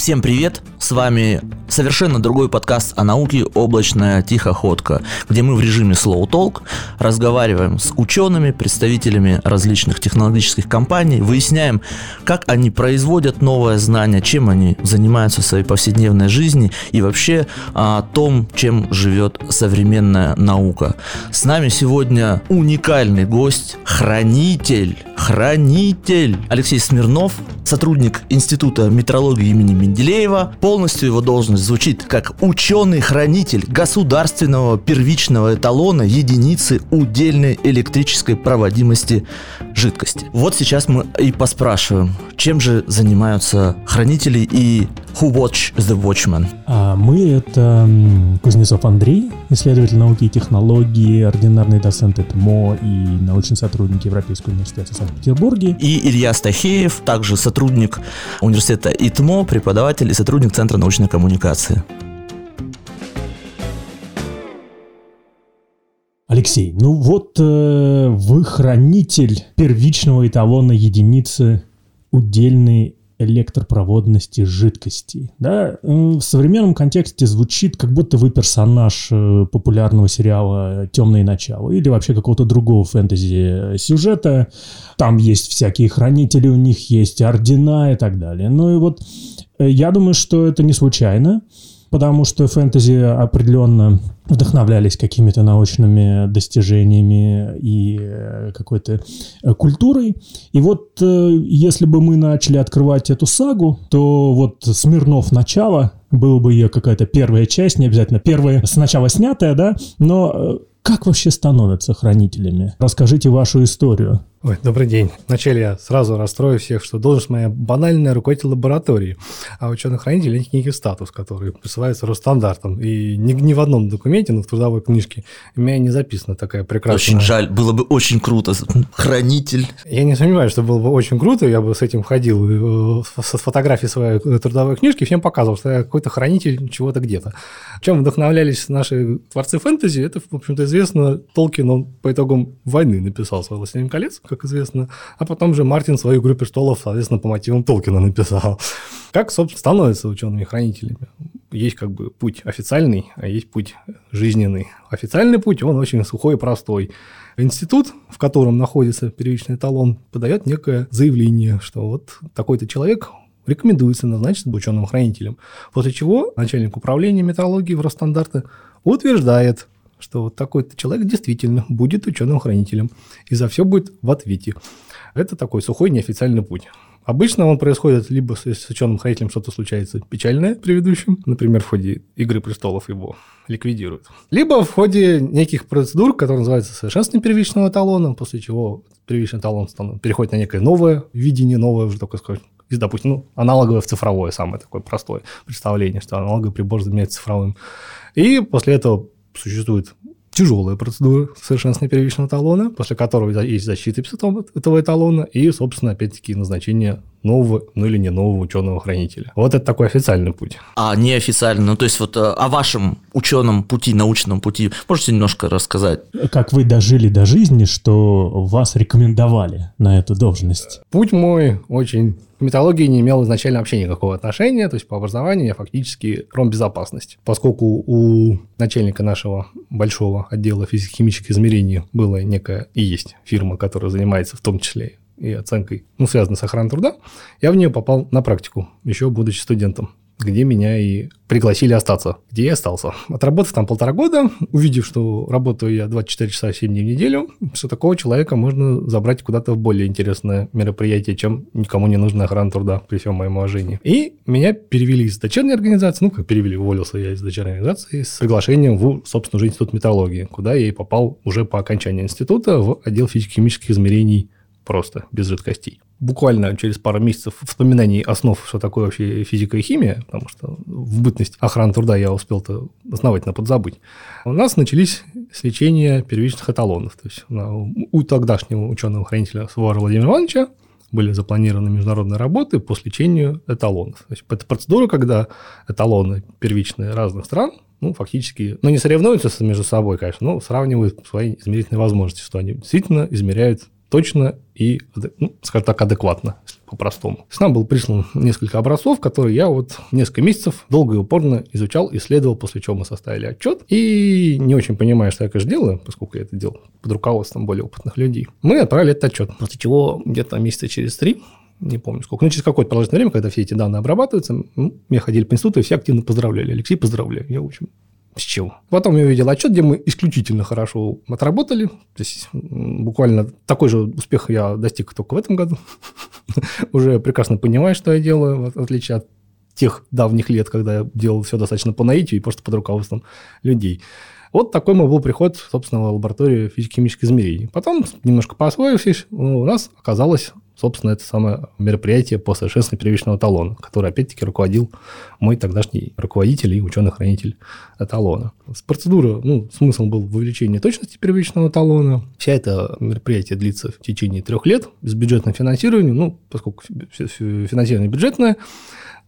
Всем привет! С вами совершенно другой подкаст о науке «Облачная тихоходка», где мы в режиме Slow Talk разговариваем с учеными, представителями различных технологических компаний, выясняем, как они производят новое знание, чем они занимаются в своей повседневной жизни и вообще о том, чем живет современная наука. С нами сегодня уникальный гость, хранитель, хранитель Алексей Смирнов, сотрудник Института метрологии имени Менделеева. Полностью его должность звучит как ученый-хранитель государственного первичного эталона единицы удельной электрической проводимости жидкости. Вот сейчас мы и поспрашиваем, чем же занимаются хранители и who watch the watchman? А мы это Кузнецов Андрей, исследователь науки и технологии, ординарный доцент ЭТМО и научный сотрудник Европейского университета в Санкт-Петербурге. И Илья Стахеев, также сотрудник университета ИТМО, преподаватель и сотрудник Центра научной коммуникации. Алексей, ну вот э, вы хранитель первичного эталона единицы удельной электропроводности жидкости. Да? В современном контексте звучит, как будто вы персонаж э, популярного сериала «Темные начала» или вообще какого-то другого фэнтези-сюжета. Там есть всякие хранители, у них есть ордена и так далее. Ну и вот э, я думаю, что это не случайно потому что фэнтези определенно вдохновлялись какими-то научными достижениями и э, какой-то э, культурой. И вот э, если бы мы начали открывать эту сагу, то вот Смирнов начало, было бы ее какая-то первая часть, не обязательно первая, сначала снятая, да, но как вообще становятся хранителями? Расскажите вашу историю. Ой, добрый день. Вначале я сразу расстрою всех, что должность моя банальная руководитель лаборатории, а ученый-хранитель – это некий статус, который присылается Росстандартом. И ни, ни в одном документе, но в трудовой книжке, у меня не записана такая прекрасная... Очень жаль, было бы очень круто. Хранитель. Я не сомневаюсь, что было бы очень круто, я бы с этим ходил, э, с фотографией своей трудовой книжки, всем показывал, что я какой-то хранитель чего-то где-то. Чем вдохновлялись наши творцы фэнтези, это, в общем-то, известно. Толкин, он по итогам войны написал свой «Властелин колец», как известно. А потом же Мартин свою «Игру престолов», соответственно, по мотивам Толкина написал. Как, собственно, становятся учеными-хранителями? Есть как бы путь официальный, а есть путь жизненный. Официальный путь, он очень сухой и простой. Институт, в котором находится первичный эталон, подает некое заявление, что вот такой-то человек рекомендуется назначить ученым-хранителем. После чего начальник управления метрологии в Росстандарте утверждает, что вот такой-то человек действительно будет ученым-хранителем, и за все будет в ответе. Это такой сухой неофициальный путь. Обычно он происходит либо с, с ученым-хранителем что-то случается печальное при ведущем, например, в ходе «Игры престолов» его ликвидируют, либо в ходе неких процедур, которые называются совершенствование первичного эталона, после чего первичный эталон переходит на некое новое видение, новое уже такое, скажем, из, допустим, ну, аналоговое в цифровое, самое такое простое представление, что аналоговый прибор заменяется цифровым. И после этого существует тяжелая процедура совершенствования первичного эталона, после которого есть защита этого эталона и, собственно, опять-таки назначение нового, ну или не нового ученого-хранителя. Вот это такой официальный путь. А неофициальный, ну то есть вот э, о вашем ученом пути, научном пути, можете немножко рассказать? Как вы дожили до жизни, что вас рекомендовали на эту должность? Путь мой очень к металлургии не имел изначально вообще никакого отношения, то есть по образованию я фактически промбезопасность. Поскольку у начальника нашего большого отдела физико-химических измерений была некая и есть фирма, которая занимается в том числе и оценкой, ну, связанной с охраной труда, я в нее попал на практику, еще будучи студентом где меня и пригласили остаться, где я остался. Отработав там полтора года, увидев, что работаю я 24 часа 7 дней в неделю, что такого человека можно забрать куда-то в более интересное мероприятие, чем никому не нужная охрана труда, при всем моем уважении. И меня перевели из дочерней организации, ну, как перевели, уволился я из дочерней организации, с приглашением в, собственно, уже институт металлургии, куда я и попал уже по окончании института в отдел физико-химических измерений просто, без жидкостей буквально через пару месяцев вспоминаний основ, что такое вообще физика и химия, потому что в бытность охраны труда я успел-то основательно подзабыть, у нас начались с лечения первичных эталонов. То есть у тогдашнего ученого-хранителя Сувара Владимира Ивановича были запланированы международные работы по лечению эталонов. То есть это процедура, когда эталоны первичные разных стран ну, фактически, ну, не соревнуются между собой, конечно, но сравнивают свои измерительные возможности, что они действительно измеряют точно и, ну, скажем так, адекватно, по-простому. То есть нам был прислан несколько образцов, которые я вот несколько месяцев долго и упорно изучал, исследовал, после чего мы составили отчет. И не очень понимая, что я, конечно, делаю, поскольку я это делал под руководством более опытных людей, мы отправили этот отчет. После чего где-то месяца через три не помню сколько, ну, через какое-то продолжительное время, когда все эти данные обрабатываются, ну, мне ходили по институту, и все активно поздравляли. Алексей, поздравляю. Я, в с чего. Потом я увидел отчет, где мы исключительно хорошо отработали. То есть буквально такой же успех я достиг только в этом году. Уже прекрасно понимаю, что я делаю, в отличие от тех давних лет, когда я делал все достаточно по наитию и просто под руководством людей. Вот такой мой был приход, собственно, в лабораторию физико-химических измерений. Потом, немножко поосвоившись, у нас оказалось собственно, это самое мероприятие по совершенствованию первичного талона, которое, опять-таки, руководил мой тогдашний руководитель и ученый-хранитель талона. Процедура, ну, смысл был в увеличении точности первичного талона. Вся это мероприятие длится в течение трех лет с бюджетным финансированием, ну, поскольку финансирование бюджетное,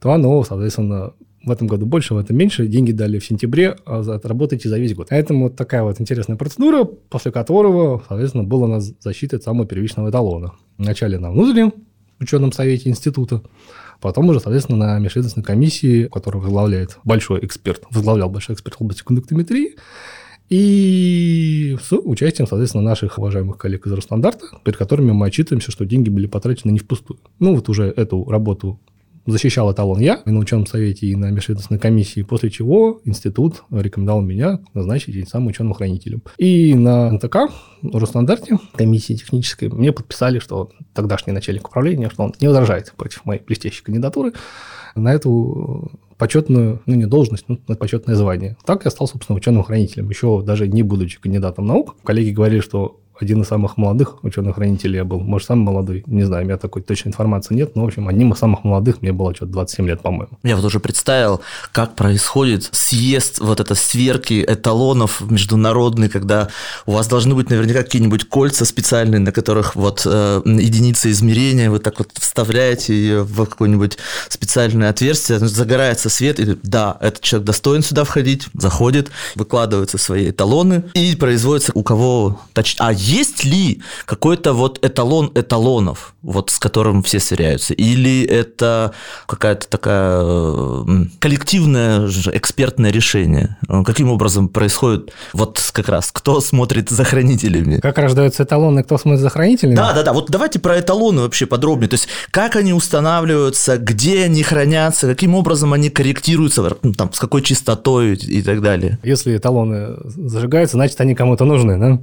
то оно, соответственно, в этом году больше, в этом меньше. Деньги дали в сентябре, а отработайте за весь год. Поэтому вот такая вот интересная процедура, после которого, соответственно, была у нас защита самого первичного эталона. Вначале на внутреннем ученом совете института, потом уже, соответственно, на межведомственной комиссии, которую возглавляет большой эксперт, возглавлял большой эксперт в области кондуктометрии, и с участием, соответственно, наших уважаемых коллег из Росстандарта, перед которыми мы отчитываемся, что деньги были потрачены не впустую. Ну, вот уже эту работу защищал эталон я и на ученом совете, и на межведомственной комиссии, после чего институт рекомендовал меня назначить этим самым ученым-хранителем. И на НТК, Росстандарте, комиссии технической, мне подписали, что тогдашний начальник управления, что он не возражает против моей блестящей кандидатуры на эту почетную, ну не должность, но на почетное звание. Так я стал, собственно, ученым-хранителем, еще даже не будучи кандидатом наук. Коллеги говорили, что один из самых молодых ученых-хранителей я был. Может, самый молодой, не знаю, у меня такой точной информации нет, но, в общем, одним из самых молодых мне было что-то 27 лет, по-моему. Я вот уже представил, как происходит съезд вот это сверки эталонов международный, когда у вас должны быть наверняка какие-нибудь кольца специальные, на которых вот э, единицы измерения, вы так вот вставляете ее в какое-нибудь специальное отверстие, загорается свет, и да, этот человек достоин сюда входить, заходит, выкладываются свои эталоны, и производится у кого точнее. А есть ли какой-то вот эталон эталонов, вот с которым все сверяются? Или это какая-то такая коллективное экспертное решение? Каким образом происходит вот как раз, кто смотрит за хранителями? Как рождаются эталоны, кто смотрит за хранителями? Да, да, да. Вот давайте про эталоны вообще подробнее. То есть, как они устанавливаются, где они хранятся, каким образом они корректируются, ну, там, с какой частотой и так далее. Если эталоны зажигаются, значит, они кому-то нужны, да?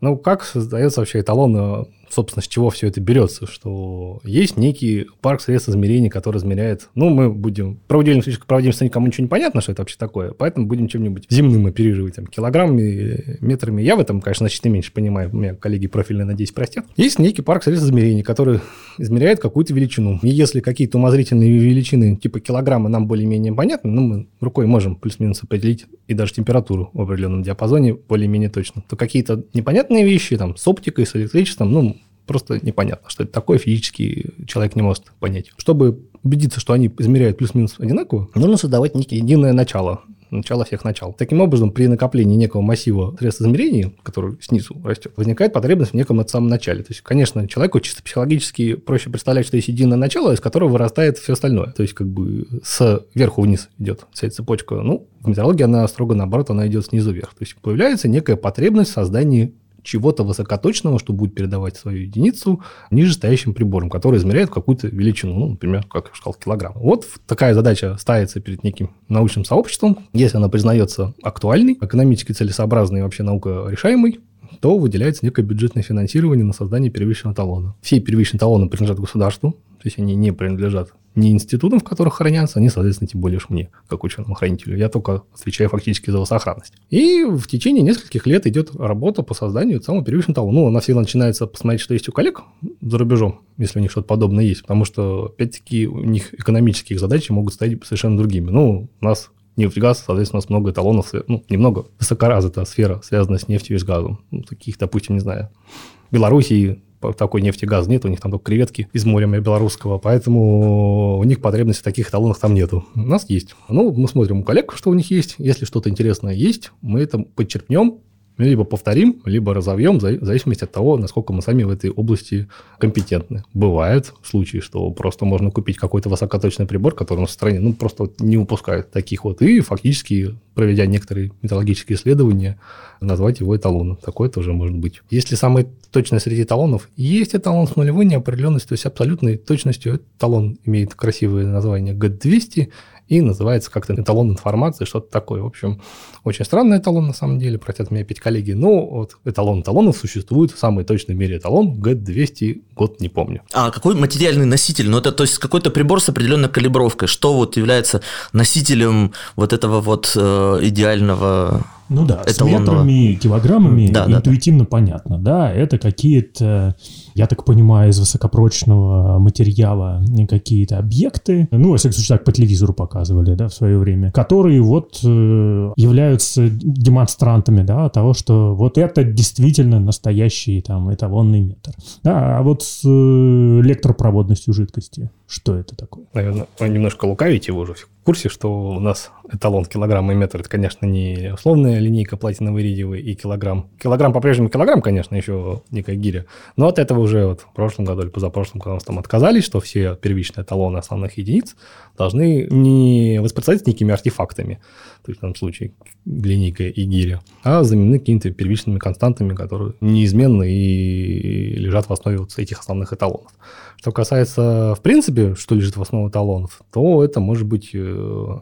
Ну, как создается вообще эталон, э, собственно, с чего все это берется? Что есть некий парк средств измерения, который измеряет... Ну, мы будем... Про удельную физическую проводимость никому ничего не понятно, что это вообще такое, поэтому будем чем-нибудь земным оперировать, там, килограммами, метрами. Я в этом, конечно, значительно меньше понимаю. У меня коллеги профильные, надеюсь, простят. Есть некий парк средств измерения, который измеряет какую-то величину. И если какие-то умозрительные величины, типа килограммы, нам более-менее понятны, ну, мы рукой можем плюс-минус определить и даже температуру в определенном диапазоне более-менее точно, то какие-то непонятные вещи, там, с оптикой, с электричеством, ну, просто непонятно, что это такое, физически человек не может понять. Чтобы убедиться, что они измеряют плюс-минус одинаково, нужно создавать некое единое начало, начало всех начал. Таким образом, при накоплении некого массива средств измерения, который снизу растет, возникает потребность в неком от самом начале. То есть, конечно, человеку чисто психологически проще представлять, что есть единое начало, из которого вырастает все остальное. То есть, как бы с верху вниз идет вся цепочка. Ну, в метеорологии она строго наоборот, она идет снизу вверх. То есть, появляется некая потребность в создании чего-то высокоточного, что будет передавать свою единицу нижестоящим прибором, который измеряет какую-то величину, ну, например, как я сказал, килограмм. Вот такая задача ставится перед неким научным сообществом. Если она признается актуальной, экономически целесообразной и вообще наука решаемой, то выделяется некое бюджетное финансирование на создание первичного талона. Все первичные талоны принадлежат государству, то есть они не принадлежат ни институтам, в которых хранятся, они, соответственно, тем более уж мне, как ученому хранителю. Я только отвечаю фактически за сохранность. И в течение нескольких лет идет работа по созданию самого первичного талона. Ну, она всегда начинается посмотреть, что есть у коллег за рубежом, если у них что-то подобное есть, потому что, опять-таки, у них экономические задачи могут стать совершенно другими. Ну, у нас нефть-газ, соответственно, у нас много эталонов, ну, немного высокоразвитая сфера, связанная с нефтью и с газом. Ну, таких, допустим, не знаю, Белоруссии такой нефти газ нет, у них там только креветки из моря белорусского, поэтому у них потребности в таких эталонах там нету. У нас есть. Ну, мы смотрим у коллег, что у них есть. Если что-то интересное есть, мы это подчеркнем, либо повторим, либо разовьем, в зависимости от того, насколько мы сами в этой области компетентны. Бывают случаи, что просто можно купить какой-то высокоточный прибор, который у нас в стране ну, просто не выпускает таких вот, и фактически, проведя некоторые металлогические исследования, назвать его эталоном. Такое тоже может быть. Если самый точный среди эталонов, есть эталон с нулевой неопределенностью, то есть абсолютной точностью. Эталон имеет красивое название GET200, и называется как-то эталон информации, что-то такое. В общем, очень странный эталон на самом деле, протят меня опять коллеги, но вот эталон эталонов существует в самой точной мере эталон, GET200, год не помню. А какой материальный носитель? Ну, это то есть какой-то прибор с определенной калибровкой. Что вот является носителем вот этого вот э, идеального ну да, эталонного... с метрами, килограммами да, интуитивно да, да. понятно, да, это какие-то, я так понимаю, из высокопрочного материала какие-то объекты, ну, во всяком случае, так по телевизору показывали, да, в свое время, которые вот э, являются демонстрантами, да, того, что вот это действительно настоящий там эталонный метр. Да, а вот с э, электропроводностью жидкости, что это такое? Наверное, немножко лукавите, вы уже в курсе, что у нас эталон килограмм и метр, это, конечно, не условная линейка платиново-иридиевой и килограмм. Килограмм по-прежнему килограмм, конечно, еще некая гиря. Но от этого уже вот в прошлом году или позапрошлом, когда у нас там отказались, что все первичные эталоны основных единиц должны не воспроизводиться некими артефактами, то есть в данном случае линейка и гиря, а заменены какими-то первичными константами, которые неизменны и лежат в основе вот этих основных эталонов. Что касается, в принципе, что лежит в основе эталонов, то это может быть, э,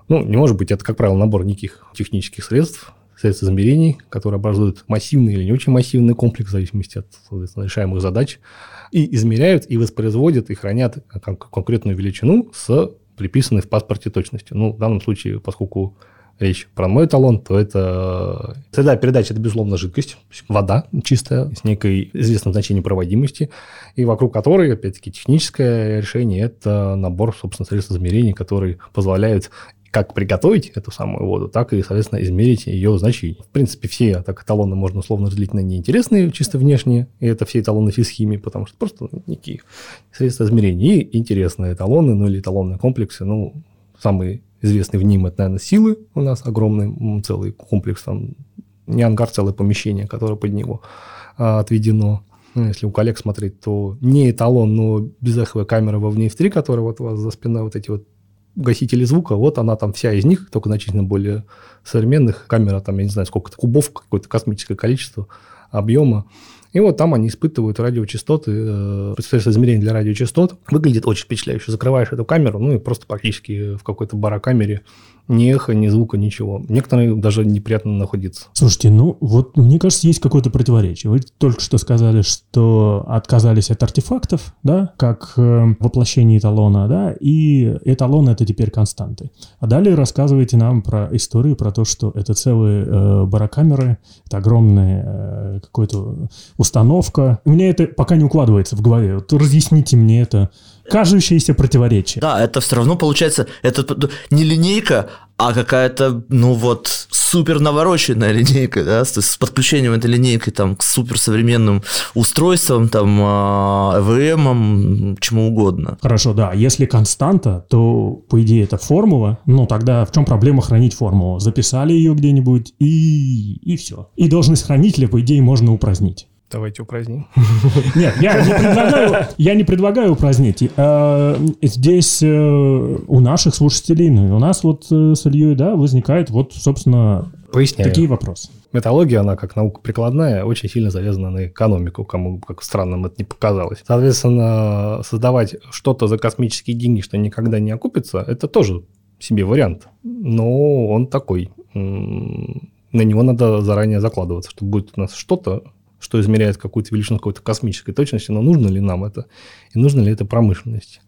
ну, не может быть, это, как правило, набор неких технических средств, средств измерений, которые образуют массивный или не очень массивный комплекс в зависимости от решаемых задач, и измеряют, и воспроизводят, и хранят конкретную величину с приписанной в паспорте точностью. Ну, в данном случае, поскольку речь про мой талон, то это среда передачи – это, безусловно, жидкость, вода чистая, с некой известным значением проводимости, и вокруг которой, опять-таки, техническое решение – это набор, собственно, средств измерений, которые позволяют как приготовить эту самую воду, так и, соответственно, измерить ее значение. В принципе, все так эталоны можно условно разделить на неинтересные, чисто внешние, и это все эталоны физхимии, потому что просто некие средства измерения. И интересные эталоны, ну или эталонные комплексы, ну, самые известный в ним, это, наверное, силы у нас огромный целый комплекс, там не ангар, целое помещение, которое под него а, отведено. Ну, если у коллег смотреть, то не эталон, но безэховая камера во F3, которая вот у вас за спиной, вот эти вот гасители звука, вот она там вся из них, только значительно более современных. Камера там, я не знаю, сколько-то кубов, какое-то космическое количество объема. И вот там они испытывают радиочастоты, э, средства измерения для радиочастот. Выглядит очень впечатляюще. Закрываешь эту камеру, ну и просто практически в какой-то барокамере ни эхо, ни звука, ничего. Некоторые даже неприятно находиться. Слушайте, ну вот мне кажется, есть какое-то противоречие. Вы только что сказали, что отказались от артефактов, да, как э, воплощение эталона, да, и эталон это теперь константы. А далее рассказываете нам про историю, про то, что это целые э, барокамеры, это огромная э, какая-то установка. У меня это пока не укладывается в голове. Вот разъясните мне это кажущееся противоречие. Да, это все равно получается, это не линейка, а какая-то, ну вот, супер навороченная линейка, да, с, с подключением этой линейки там к суперсовременным устройствам, там, ЭВМ, чему угодно. Хорошо, да, если константа, то, по идее, это формула, ну, тогда в чем проблема хранить формулу? Записали ее где-нибудь и, и все. И должность хранителя, по идее, можно упразднить. Давайте упраздним. Нет, я не предлагаю, я не предлагаю упразднить. Э, здесь э, у наших слушателей, ну, у нас вот э, с Ильей, да, возникает вот, собственно, Поясняю. такие вопросы. Металлогия, она как наука прикладная, очень сильно завязана на экономику, кому как странным это не показалось. Соответственно, создавать что-то за космические деньги, что никогда не окупится, это тоже себе вариант. Но он такой. На него надо заранее закладываться, что будет у нас что-то, что измеряет какую-то величину какой-то космической точности, но нужно ли нам это, и нужно ли это промышленности.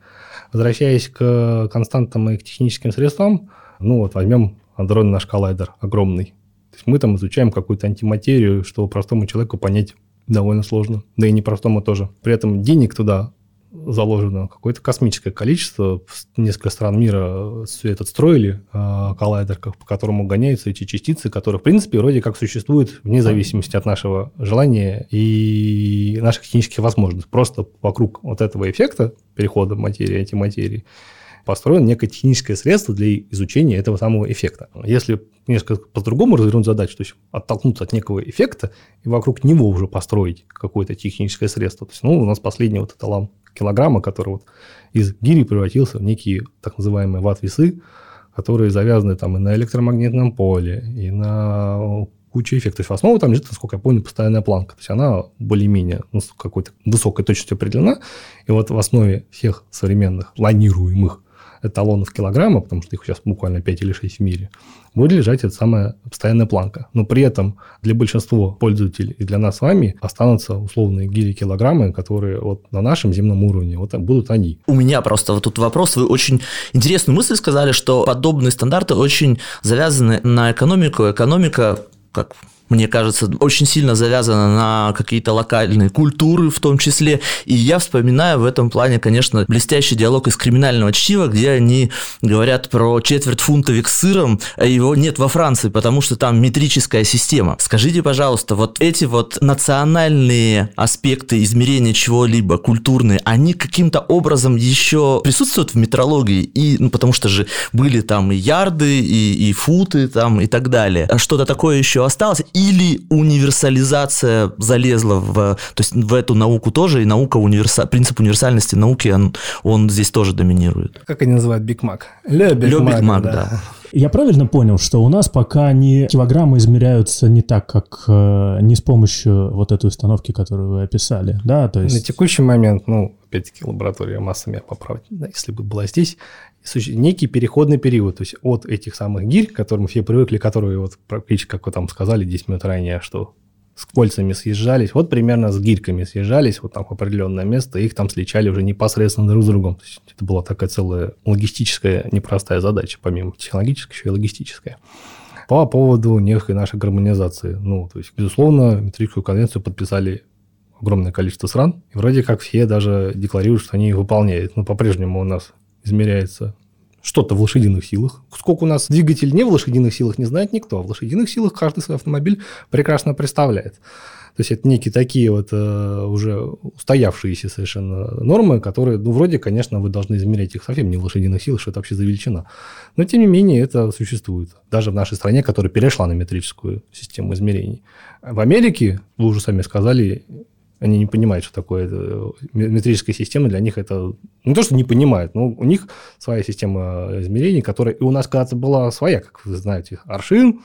Возвращаясь к константам и к техническим средствам, ну вот возьмем андроидный наш коллайдер огромный. То есть мы там изучаем какую-то антиматерию, что простому человеку понять довольно сложно, да и непростому тоже. При этом денег туда заложено какое-то космическое количество. Несколько стран мира все это строили, э, коллайдер, по которому гоняются эти частицы, которые, в принципе, вроде как существуют вне зависимости от нашего желания и наших технических возможностей. Просто вокруг вот этого эффекта перехода материи, антиматерии, построено некое техническое средство для изучения этого самого эффекта. Если несколько по-другому развернуть задачу, то есть оттолкнуться от некого эффекта и вокруг него уже построить какое-то техническое средство. То есть, ну, у нас последний вот эталон килограмма, который вот из гири превратился в некие так называемые ватт-весы, которые завязаны там и на электромагнитном поле, и на кучу эффектов. В основу там лежит, насколько я помню, постоянная планка. То есть она более-менее ну, какой-то высокой точностью определена. И вот в основе всех современных планируемых эталонов килограмма, потому что их сейчас буквально 5 или 6 в мире, будет лежать эта самая постоянная планка. Но при этом для большинства пользователей и для нас с вами останутся условные гири килограммы, которые вот на нашем земном уровне, вот будут они. У меня просто вот тут вопрос. Вы очень интересную мысль сказали, что подобные стандарты очень завязаны на экономику. Экономика как мне кажется, очень сильно завязана на какие-то локальные культуры в том числе. И я вспоминаю в этом плане, конечно, блестящий диалог из криминального чтива, где они говорят про четверть фунтовик с сыром, а его нет во Франции, потому что там метрическая система. Скажите, пожалуйста, вот эти вот национальные аспекты измерения чего-либо, культурные, они каким-то образом еще присутствуют в метрологии? И, ну, потому что же были там и ярды, и, и футы там и так далее. А что-то такое еще осталось? Или универсализация залезла в, то есть в эту науку тоже, и наука универса, принцип универсальности науки, он, он здесь тоже доминирует. Как они называют Big Mac? Le Big Mac, да. да. Я правильно понял, что у нас пока не килограммы измеряются не так, как э, не с помощью вот этой установки, которую вы описали, да? То есть... На текущий момент, ну, опять-таки, лаборатория масс у меня если бы была здесь, некий переходный период, то есть от этих самых гирь, к которым все привыкли, которые вот практически, как вы там сказали 10 минут ранее, что с кольцами съезжались, вот примерно с гирьками съезжались вот там в определенное место, их там сличали уже непосредственно друг с другом. То есть это была такая целая логистическая непростая задача, помимо технологической, еще и логистическая. По поводу некой нашей гармонизации. Ну, то есть, безусловно, метрическую конвенцию подписали огромное количество стран, и вроде как все даже декларируют, что они ее выполняют. Но по-прежнему у нас измеряется что-то в лошадиных силах. Сколько у нас двигатель не в лошадиных силах, не знает никто. В лошадиных силах каждый свой автомобиль прекрасно представляет. То есть это некие такие вот э, уже устоявшиеся совершенно нормы, которые, ну, вроде, конечно, вы должны измерять их совсем не в лошадиных силах, что это вообще за величина. Но, тем не менее, это существует. Даже в нашей стране, которая перешла на метрическую систему измерений. В Америке, вы уже сами сказали, они не понимают, что такое это. метрическая система. Для них это не то, что не понимают, но у них своя система измерений, которая и у нас когда-то была своя, как вы знаете, Аршин,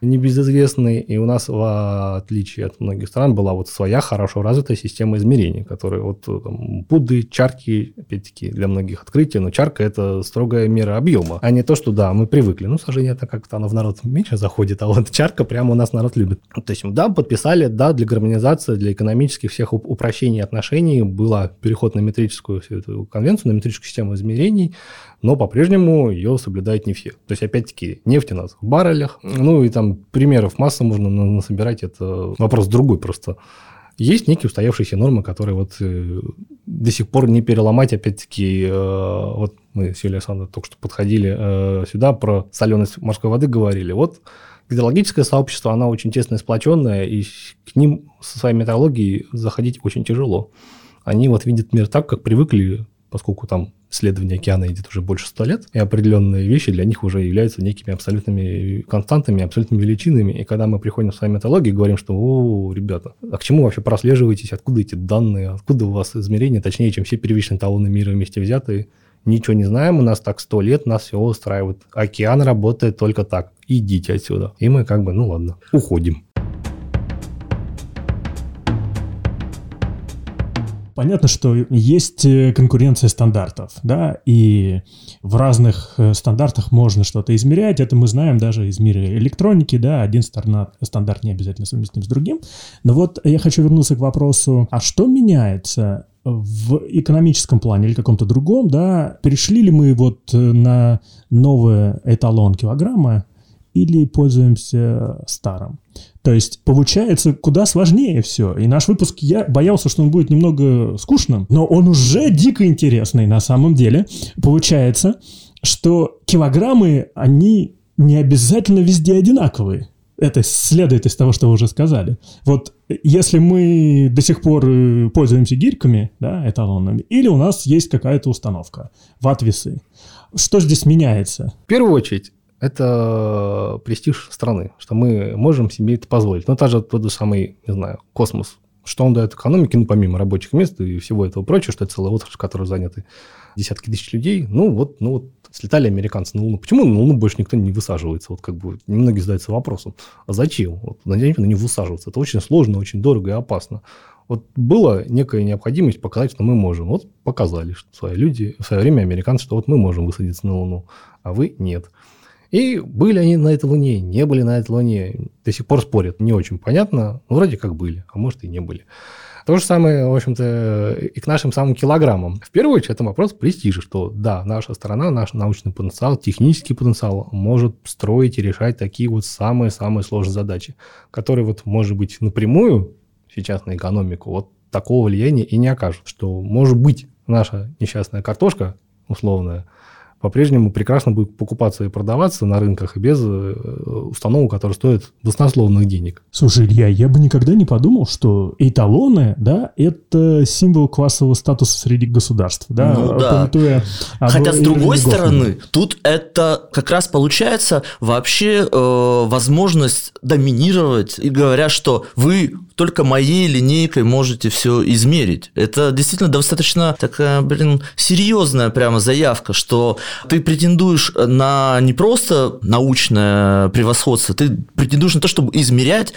небезызвестный, и у нас, в отличие от многих стран, была вот своя хорошо развитая система измерений, которая вот там, Будды, чарки, опять-таки, для многих открытия, но чарка – это строгая мера объема, а не то, что, да, мы привыкли. Ну, сожжение это как-то оно в народ меньше заходит, а вот чарка прямо у нас народ любит. То есть, да, подписали, да, для гармонизации, для экономических всех упрощений отношений была переход на метрическую эту конвенцию, на метрическую систему измерений, но по-прежнему ее соблюдают не все. То есть, опять-таки, нефть у нас в баррелях, ну и там примеров масса можно насобирать, это вопрос другой просто. Есть некие устоявшиеся нормы, которые вот э, до сих пор не переломать, опять-таки, э, вот мы с Юлией Александровной только что подходили э, сюда, про соленость морской воды говорили. Вот гидрологическое сообщество, оно очень тесно сплоченное, и к ним со своей метеорологией заходить очень тяжело. Они вот видят мир так, как привыкли, поскольку там исследование океана идет уже больше ста лет, и определенные вещи для них уже являются некими абсолютными константами, абсолютными величинами. И когда мы приходим в свою методологию и говорим, что, о, ребята, а к чему вообще прослеживаетесь, откуда эти данные, откуда у вас измерения, точнее, чем все первичные талоны мира вместе взятые, ничего не знаем, у нас так сто лет, нас все устраивает. Океан работает только так. Идите отсюда. И мы как бы, ну ладно, уходим. Понятно, что есть э, конкуренция стандартов, да, и в разных э, стандартах можно что-то измерять. Это мы знаем даже из мира электроники, да, один стандарт, не обязательно совместим с другим. Но вот я хочу вернуться к вопросу, а что меняется в экономическом плане или каком-то другом, да, перешли ли мы вот э, на новый эталон килограмма или пользуемся старым? То есть получается куда сложнее все. И наш выпуск, я боялся, что он будет немного скучным, но он уже дико интересный на самом деле. Получается, что килограммы, они не обязательно везде одинаковые. Это следует из того, что вы уже сказали. Вот если мы до сих пор э, пользуемся гирьками, да, эталонными, или у нас есть какая-то установка, ват-весы, что здесь меняется? В первую очередь, это престиж страны, что мы можем себе это позволить. Ну, та же тот же самый, не знаю, космос. Что он дает экономике, ну, помимо рабочих мест и всего этого прочего, что это целая отрасль, которой заняты десятки тысяч людей. Ну, вот, ну, вот слетали американцы на Луну. Почему на Луну больше никто не высаживается? Вот как бы немногие задаются вопросом. А зачем? Вот, на не высаживаться. Это очень сложно, очень дорого и опасно. Вот была некая необходимость показать, что мы можем. Вот показали, что свои люди, в свое время американцы, что вот мы можем высадиться на Луну, а вы нет. И были они на этой Луне, не были на этой Луне. До сих пор спорят. Не очень понятно. Ну, вроде как были, а может и не были. То же самое, в общем-то, и к нашим самым килограммам. В первую очередь, это вопрос престижа, что да, наша страна, наш научный потенциал, технический потенциал может строить и решать такие вот самые-самые сложные задачи, которые вот, может быть, напрямую сейчас на экономику вот такого влияния и не окажут, что, может быть, наша несчастная картошка условная – по-прежнему прекрасно будет покупаться и продаваться на рынках и без э, установок, которые стоят баснословных денег. Слушай, Илья, я бы никогда не подумал, что эталоны, да, это символ классового статуса среди государств, да, ну, да. Хотя, с другой стороны, тут это как раз получается вообще э, возможность доминировать и говоря, что вы только моей линейкой можете все измерить. Это действительно достаточно такая, блин, серьезная прямо заявка, что ты претендуешь на не просто научное превосходство, ты претендуешь на то, чтобы измерять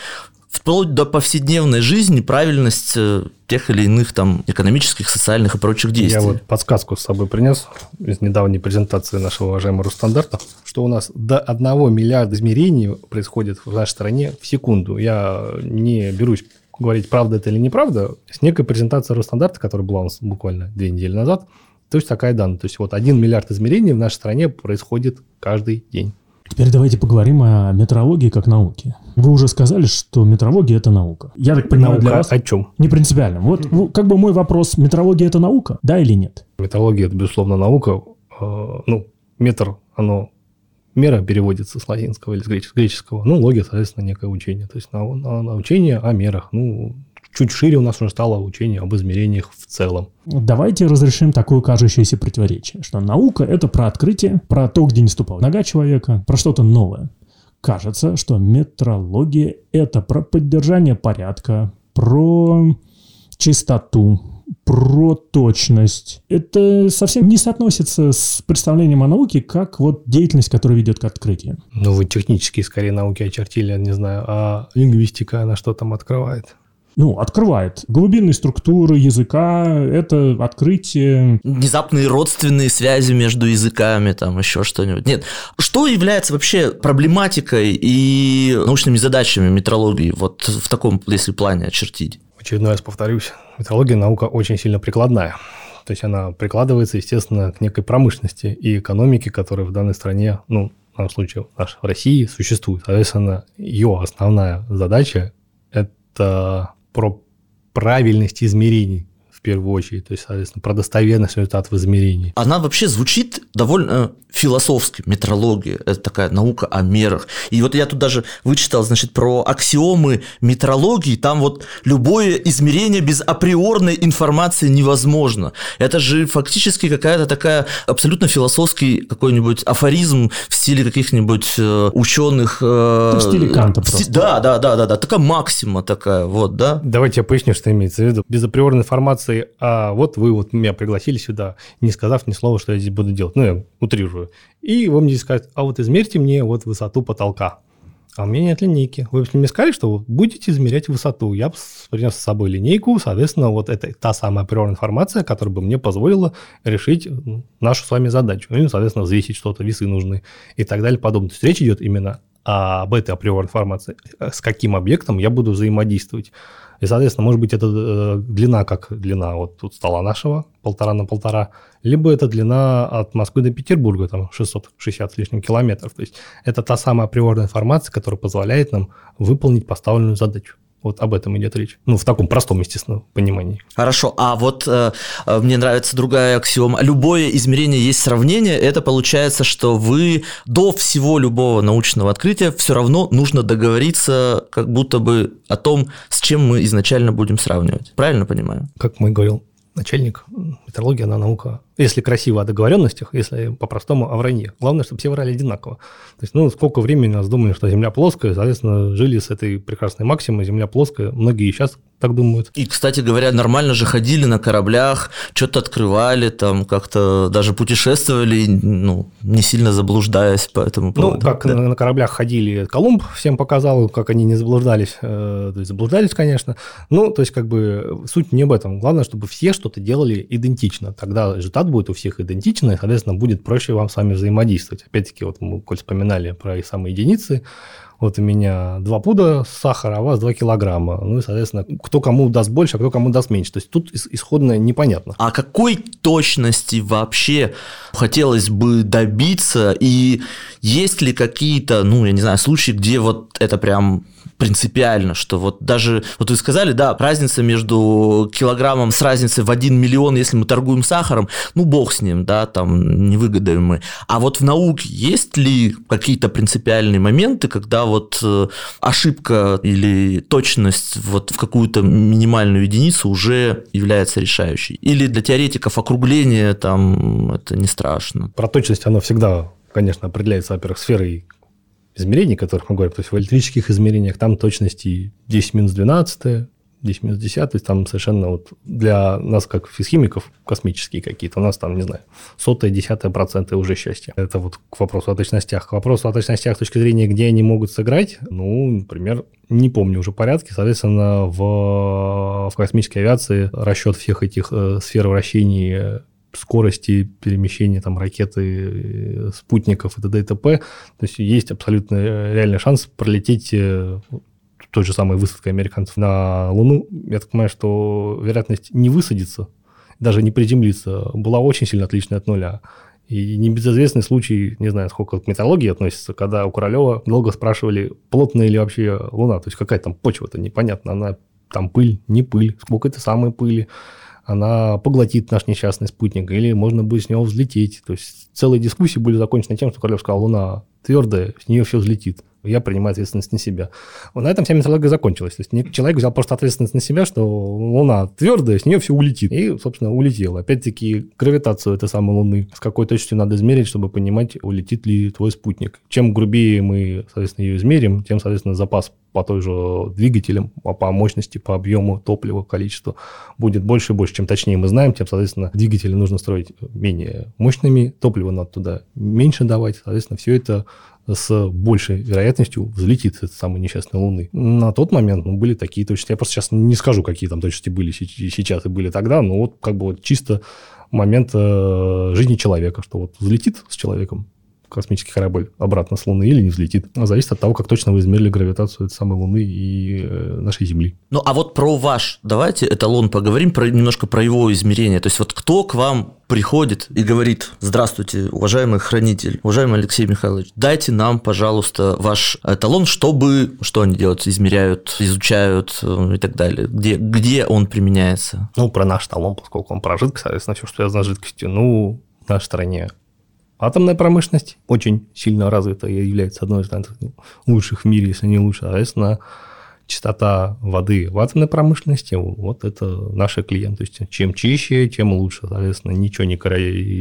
вплоть до повседневной жизни правильность э, тех или иных там экономических, социальных и прочих действий. Я вот подсказку с собой принес из недавней презентации нашего уважаемого Росстандарта, что у нас до 1 миллиарда измерений происходит в нашей стране в секунду. Я не берусь говорить, правда это или неправда. С некой презентацией Росстандарта, которая была у нас буквально две недели назад, то есть такая данная. То есть вот 1 миллиард измерений в нашей стране происходит каждый день. Теперь давайте поговорим о метрологии как науке. Вы уже сказали, что метрология – это наука. Я так понимаю, наука для вас... о чем? Не принципиально. Вот как бы мой вопрос, метрология – это наука, да или нет? Метрология – это, безусловно, наука. А, ну, метр, оно мера переводится с латинского или с греческого. Ну, логия, соответственно, некое учение. То есть на, на, на учение о мерах. Ну, чуть шире у нас уже стало учение об измерениях в целом. Давайте разрешим такое кажущееся противоречие, что наука – это про открытие, про то, где не ступала нога человека, про что-то новое. Кажется, что метрология – это про поддержание порядка, про чистоту, про точность. Это совсем не соотносится с представлением о науке, как вот деятельность, которая ведет к открытию. Ну, вы технические, скорее, науки очертили, не знаю, а лингвистика, она что там открывает? Ну, открывает. Глубинные структуры языка — это открытие... Внезапные родственные связи между языками, там еще что-нибудь. Нет. Что является вообще проблематикой и научными задачами метрологии вот в таком, если плане очертить? Очередной раз повторюсь, метрология наука очень сильно прикладная. То есть она прикладывается, естественно, к некой промышленности и экономике, которая в данной стране, ну, в данном случае в России существует. Соответственно, ее основная задача – это про правильность измерений первую очередь, то есть, соответственно, про достоверность результатов измерений. Она вообще звучит довольно философски, метрология, это такая наука о мерах. И вот я тут даже вычитал, значит, про аксиомы метрологии, там вот любое измерение без априорной информации невозможно. Это же фактически какая-то такая абсолютно философский какой-нибудь афоризм в стиле каких-нибудь э, ученых. Э, в стиле Канта просто. Да, да, да, да, да, такая максима такая, вот, да. Давайте я поясню, что имеется в виду. Без априорной информации, а вот вы вот меня пригласили сюда, не сказав ни слова, что я здесь буду делать. Ну, я утрирую. И вы мне скажете, а вот измерьте мне вот высоту потолка. А у меня нет линейки. Вы мне сказали, что будете измерять высоту. Я принес с собой линейку, соответственно, вот это та самая природная информация, которая бы мне позволила решить нашу с вами задачу. Ну, соответственно, взвесить что-то, весы нужны и так далее, подобное. То есть речь идет именно об этой априорной информации, с каким объектом я буду взаимодействовать. И, соответственно, может быть, это э, длина, как длина вот тут стола нашего, полтора на полтора, либо это длина от Москвы до Петербурга, там 660 с лишним километров. То есть это та самая априорная информация, которая позволяет нам выполнить поставленную задачу. Вот об этом идет речь. Ну, в таком простом, естественно, понимании. Хорошо, а вот э, э мне нравится другая аксиома. Любое измерение есть сравнение. Это получается, что вы до всего любого научного открытия все равно нужно договориться как будто бы о том, с чем мы изначально будем сравнивать. Правильно понимаю? Как мы говорил начальник, метрология, она наука если красиво о договоренностях, если по-простому о вранье. Главное, чтобы все врали одинаково. То есть, ну, сколько времени нас думали, что Земля плоская, соответственно, жили с этой прекрасной максимой, Земля плоская. Многие сейчас так думают. И, кстати говоря, нормально же ходили на кораблях, что-то открывали, там как-то даже путешествовали, ну, не сильно заблуждаясь по этому ну, поводу. Ну, как да. на, кораблях ходили, Колумб всем показал, как они не заблуждались. Э, то есть, заблуждались, конечно. Ну, то есть, как бы, суть не об этом. Главное, чтобы все что-то делали идентично. Тогда результат результат будет у всех идентичный, соответственно, будет проще вам с вами взаимодействовать. Опять-таки, вот мы, коль вспоминали про их самые единицы, вот у меня 2 пуда сахара, а у вас 2 килограмма. Ну и, соответственно, кто кому даст больше, а кто кому даст меньше. То есть тут исходно непонятно. А какой точности вообще хотелось бы добиться? И есть ли какие-то, ну, я не знаю, случаи, где вот это прям принципиально, что вот даже, вот вы сказали, да, разница между килограммом с разницей в 1 миллион, если мы торгуем сахаром, ну, бог с ним, да, там не выгодаем мы. А вот в науке есть ли какие-то принципиальные моменты, когда вот э, ошибка или точность вот в какую-то минимальную единицу уже является решающей? Или для теоретиков округление там это не страшно? Про точность оно всегда конечно, определяется, во-первых, сферой измерений, о которых мы говорим, то есть в электрических измерениях там точности 10 минус 12, 10 минус 10, то есть там совершенно вот для нас, как физхимиков, космические какие-то, у нас там, не знаю, сотая, десятая проценты уже счастье. Это вот к вопросу о точностях. К вопросу о точностях с точки зрения, где они могут сыграть, ну, например, не помню уже порядки, соответственно, в, в космической авиации расчет всех этих э, сфер вращений скорости перемещения там, ракеты, э, спутников и т.д. и т.п. То есть есть абсолютно реальный шанс пролететь э, той же самой высадкой американцев на Луну. Я так понимаю, что вероятность не высадиться, даже не приземлиться, была очень сильно отличная от нуля. И небезызвестный случай, не знаю, сколько к металлогии относится, когда у Королева долго спрашивали, плотная ли вообще Луна, то есть какая там почва-то непонятно, она там пыль, не пыль, сколько это самой пыли она поглотит наш несчастный спутник, или можно будет с него взлететь. То есть целые дискуссии были закончены тем, что Королев сказал, Луна твердая, с нее все взлетит я принимаю ответственность на себя. На этом вся методология закончилась. То есть человек взял просто ответственность на себя, что Луна твердая, с нее все улетит. И, собственно, улетел. Опять-таки, гравитацию этой самой Луны. С какой точностью надо измерить, чтобы понимать, улетит ли твой спутник. Чем грубее мы, соответственно, ее измерим, тем, соответственно, запас по той же двигателям, по мощности, по объему топлива, количеству будет больше и больше. Чем точнее мы знаем, тем, соответственно, двигатели нужно строить менее мощными, топливо надо туда меньше давать. Соответственно, все это с большей вероятностью взлетит с самой несчастной Луны. На тот момент ну, были такие точности. Я просто сейчас не скажу, какие там точности были сейчас и были тогда, но вот как бы вот чисто момент э, жизни человека, что вот взлетит с человеком космический корабль обратно с Луны или не взлетит. А зависит от того, как точно вы измерили гравитацию этой самой Луны и э, нашей Земли. Ну, а вот про ваш, давайте эталон поговорим, про, немножко про его измерение. То есть вот кто к вам приходит и говорит, здравствуйте, уважаемый хранитель, уважаемый Алексей Михайлович, дайте нам, пожалуйста, ваш эталон, чтобы, что они делают, измеряют, изучают э, и так далее, где, где он применяется? Ну, про наш эталон, поскольку он про жидкость, соответственно, все, что связано с жидкостью, ну, в нашей стране Атомная промышленность очень сильно развита и является одной из лучших в мире, если не лучше. Соответственно, частота воды в атомной промышленности, вот это наши клиенты. То есть, чем чище, тем лучше. Соответственно, ничего не,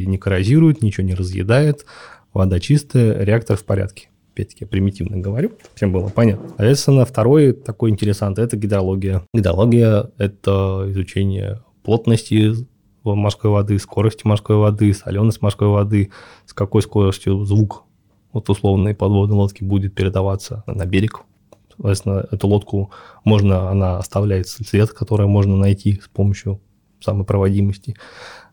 не коррозирует, ничего не разъедает, вода чистая, реактор в порядке. Опять-таки, примитивно говорю, всем было понятно. Соответственно, второй такой интересант – это гидрология. Гидрология – это изучение плотности морской воды, скорости морской воды, соленость морской воды, с какой скоростью звук вот условной подводной лодки будет передаваться на берег. Соответственно, эту лодку можно, она оставляет след, который можно найти с помощью самой проводимости.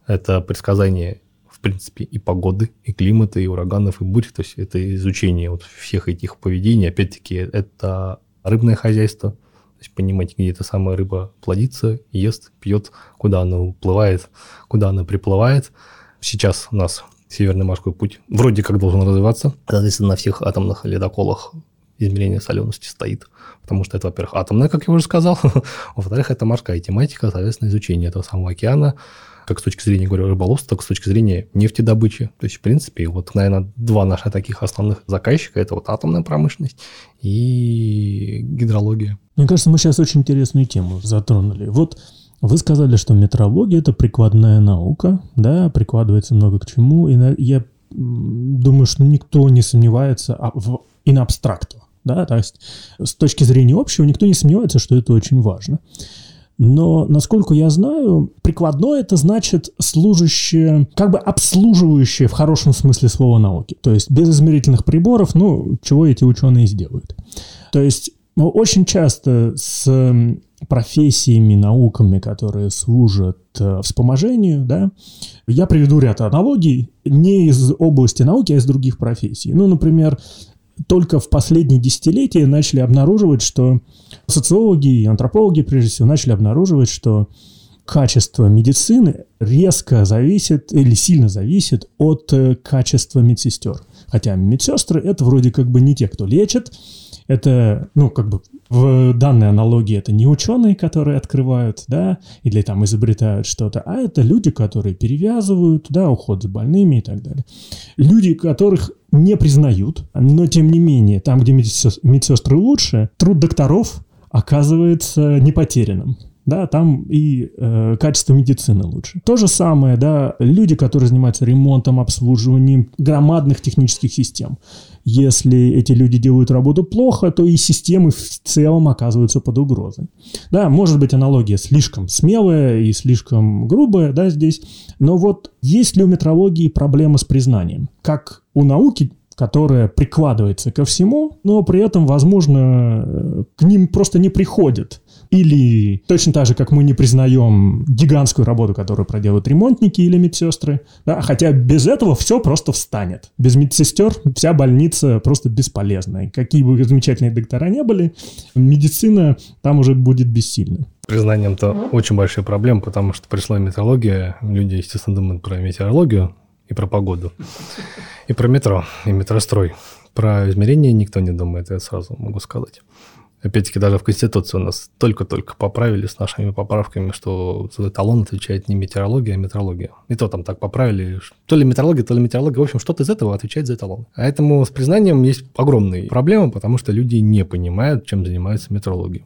Это предсказание, в принципе, и погоды, и климата, и ураганов, и бурь. То есть это изучение вот всех этих поведений. Опять-таки, это рыбное хозяйство, есть понимать, где эта самая рыба плодится, ест, пьет, куда она уплывает, куда она приплывает. Сейчас у нас Северный морской путь вроде как должен развиваться. Соответственно, на всех атомных ледоколах измерения солености стоит. Потому что это, во-первых, атомная, как я уже сказал, во-вторых, это морская тематика, соответственно, изучение этого самого океана, как с точки зрения, говорю, рыболовства, так и с точки зрения нефтедобычи. То есть, в принципе, вот, наверное, два наших таких основных заказчика – это вот атомная промышленность и гидрология. Мне кажется, мы сейчас очень интересную тему затронули. Вот вы сказали, что метрология – это прикладная наука, да, прикладывается много к чему, и я думаю, что никто не сомневается в in абстракту, да, то есть с точки зрения общего никто не сомневается, что это очень важно. Но, насколько я знаю, прикладное это значит служащее, как бы обслуживающее в хорошем смысле слова науки. То есть без измерительных приборов, ну, чего эти ученые сделают. То есть ну, очень часто с профессиями, науками, которые служат э, вспоможению, да, я приведу ряд аналогий не из области науки, а из других профессий. Ну, например, только в последние десятилетия начали обнаруживать, что социологи и антропологи, прежде всего, начали обнаруживать, что качество медицины резко зависит или сильно зависит от э, качества медсестер. Хотя медсестры это вроде как бы не те, кто лечит, это, ну, как бы в данной аналогии это не ученые, которые открывают, да, или там изобретают что-то, а это люди, которые перевязывают, да, уход за больными и так далее. Люди, которых не признают, но тем не менее, там, где медсестры лучше, труд докторов оказывается не потерянным да, там и э, качество медицины лучше. То же самое, да, люди, которые занимаются ремонтом, обслуживанием громадных технических систем. Если эти люди делают работу плохо, то и системы в целом оказываются под угрозой. Да, может быть, аналогия слишком смелая и слишком грубая, да, здесь, но вот есть ли у метрологии проблема с признанием? Как у науки которая прикладывается ко всему, но при этом, возможно, к ним просто не приходит или точно так же, как мы не признаем гигантскую работу, которую проделают ремонтники или медсестры, да, хотя без этого все просто встанет. Без медсестер вся больница просто бесполезна. И какие бы замечательные доктора не были, медицина там уже будет бессильна. Признанием-то очень большая проблема, потому что пришла метеорология, люди, естественно, думают про метеорологию и про погоду, и про метро, и метрострой. Про измерения никто не думает, я сразу могу сказать. Опять-таки, даже в Конституции у нас только-только поправили с нашими поправками, что за эталон отвечает не метеорология, а метрология. И то там так поправили. То ли метеорология, то ли метеорология. В общем, что-то из этого отвечает за эталон. Поэтому с признанием есть огромные проблемы, потому что люди не понимают, чем занимается метеорология.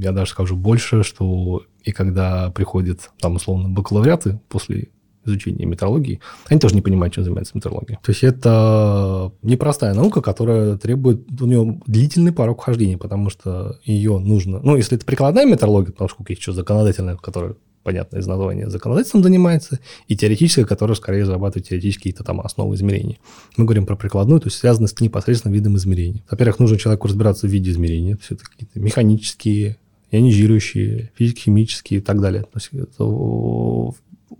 Я даже скажу больше, что и когда приходят там условно бакалавриаты после изучения метеорологии, они тоже не понимают, чем занимается метеорология. То есть это непростая наука, которая требует у нее длительный порог хождения, потому что ее нужно... Ну, если это прикладная метеорология, потому что есть еще законодательная, которая понятно из названия, законодательством занимается, и теоретическая, которая скорее зарабатывает теоретические какие-то там основы измерений. Мы говорим про прикладную, то есть связанную с непосредственно видом измерений. Во-первых, нужно человеку разбираться в виде есть это какие-то механические, ионизирующие, физико-химические и так далее. То есть это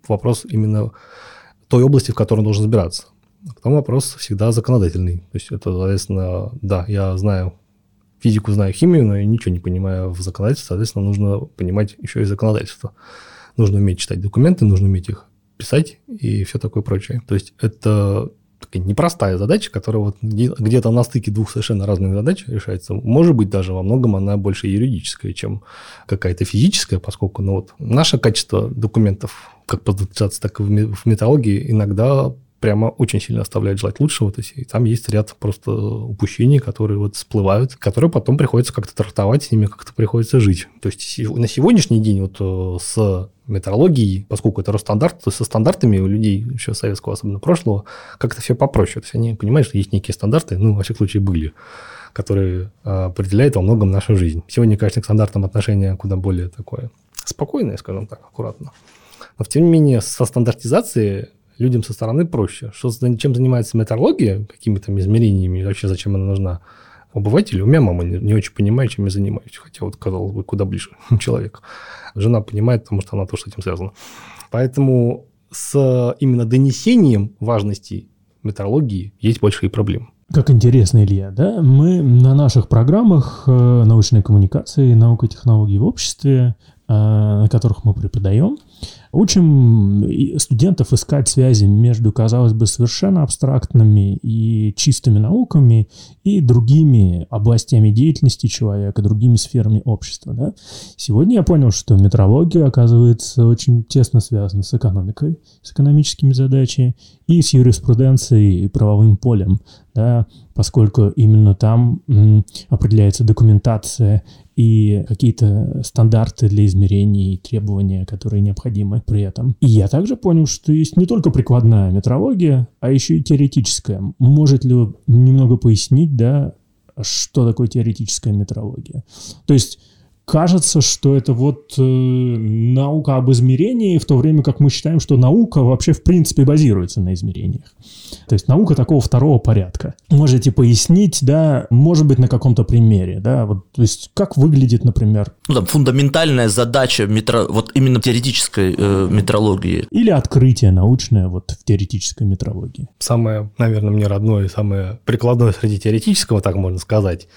вопрос именно той области, в которой он должен разбираться. Потом вопрос всегда законодательный. То есть это, соответственно, да, я знаю физику, знаю химию, но я ничего не понимаю в законодательстве, соответственно, нужно понимать еще и законодательство. Нужно уметь читать документы, нужно уметь их писать и все такое прочее. То есть это такая непростая задача, которая вот где-то на стыке двух совершенно разных задач решается. Может быть, даже во многом она больше юридическая, чем какая-то физическая, поскольку ну, вот, наше качество документов, как по так и в металлогии, иногда прямо очень сильно оставляет желать лучшего. То есть, и там есть ряд просто упущений, которые вот всплывают, которые потом приходится как-то трактовать, с ними как-то приходится жить. То есть на сегодняшний день вот э, с метрологией, поскольку это Росстандарт, то со стандартами у людей еще советского, особенно прошлого, как-то все попроще. То есть они понимают, что есть некие стандарты, ну, во всяком случае, были которые э, определяют во многом нашу жизнь. Сегодня, конечно, к стандартам отношение куда более такое спокойное, скажем так, аккуратно. Но, тем не менее, со стандартизацией людям со стороны проще. Что, чем занимается метрология, какими то измерениями, вообще зачем она нужна, обывателю, у меня мама не, не очень понимает, чем я занимаюсь, хотя вот, казалось бы, куда ближе человек. Жена понимает, потому что она тоже с этим связана. Поэтому с именно донесением важности метрологии есть большие проблемы. Как интересно, Илья, да? Мы на наших программах э, научной коммуникации, наука и технологии в обществе, э, на которых мы преподаем, Учим студентов искать связи между, казалось бы, совершенно абстрактными и чистыми науками и другими областями деятельности человека, другими сферами общества. Да? Сегодня я понял, что метрология, оказывается, очень тесно связана с экономикой, с экономическими задачами и с юриспруденцией и правовым полем, да, поскольку именно там определяется документация и какие-то стандарты для измерений и требования, которые необходимы при этом. И я также понял, что есть не только прикладная метрология, а еще и теоретическая. Может ли вы немного пояснить, да, что такое теоретическая метрология? То есть кажется, что это вот э, наука об измерении, в то время как мы считаем, что наука вообще в принципе базируется на измерениях. То есть наука такого второго порядка. Можете пояснить, да, может быть, на каком-то примере, да, вот, то есть как выглядит, например... Ну, там, фундаментальная задача метро, вот именно теоретической э, метрологии. Или открытие научное вот в теоретической метрологии. Самое, наверное, мне родное и самое прикладное среди теоретического, так можно сказать,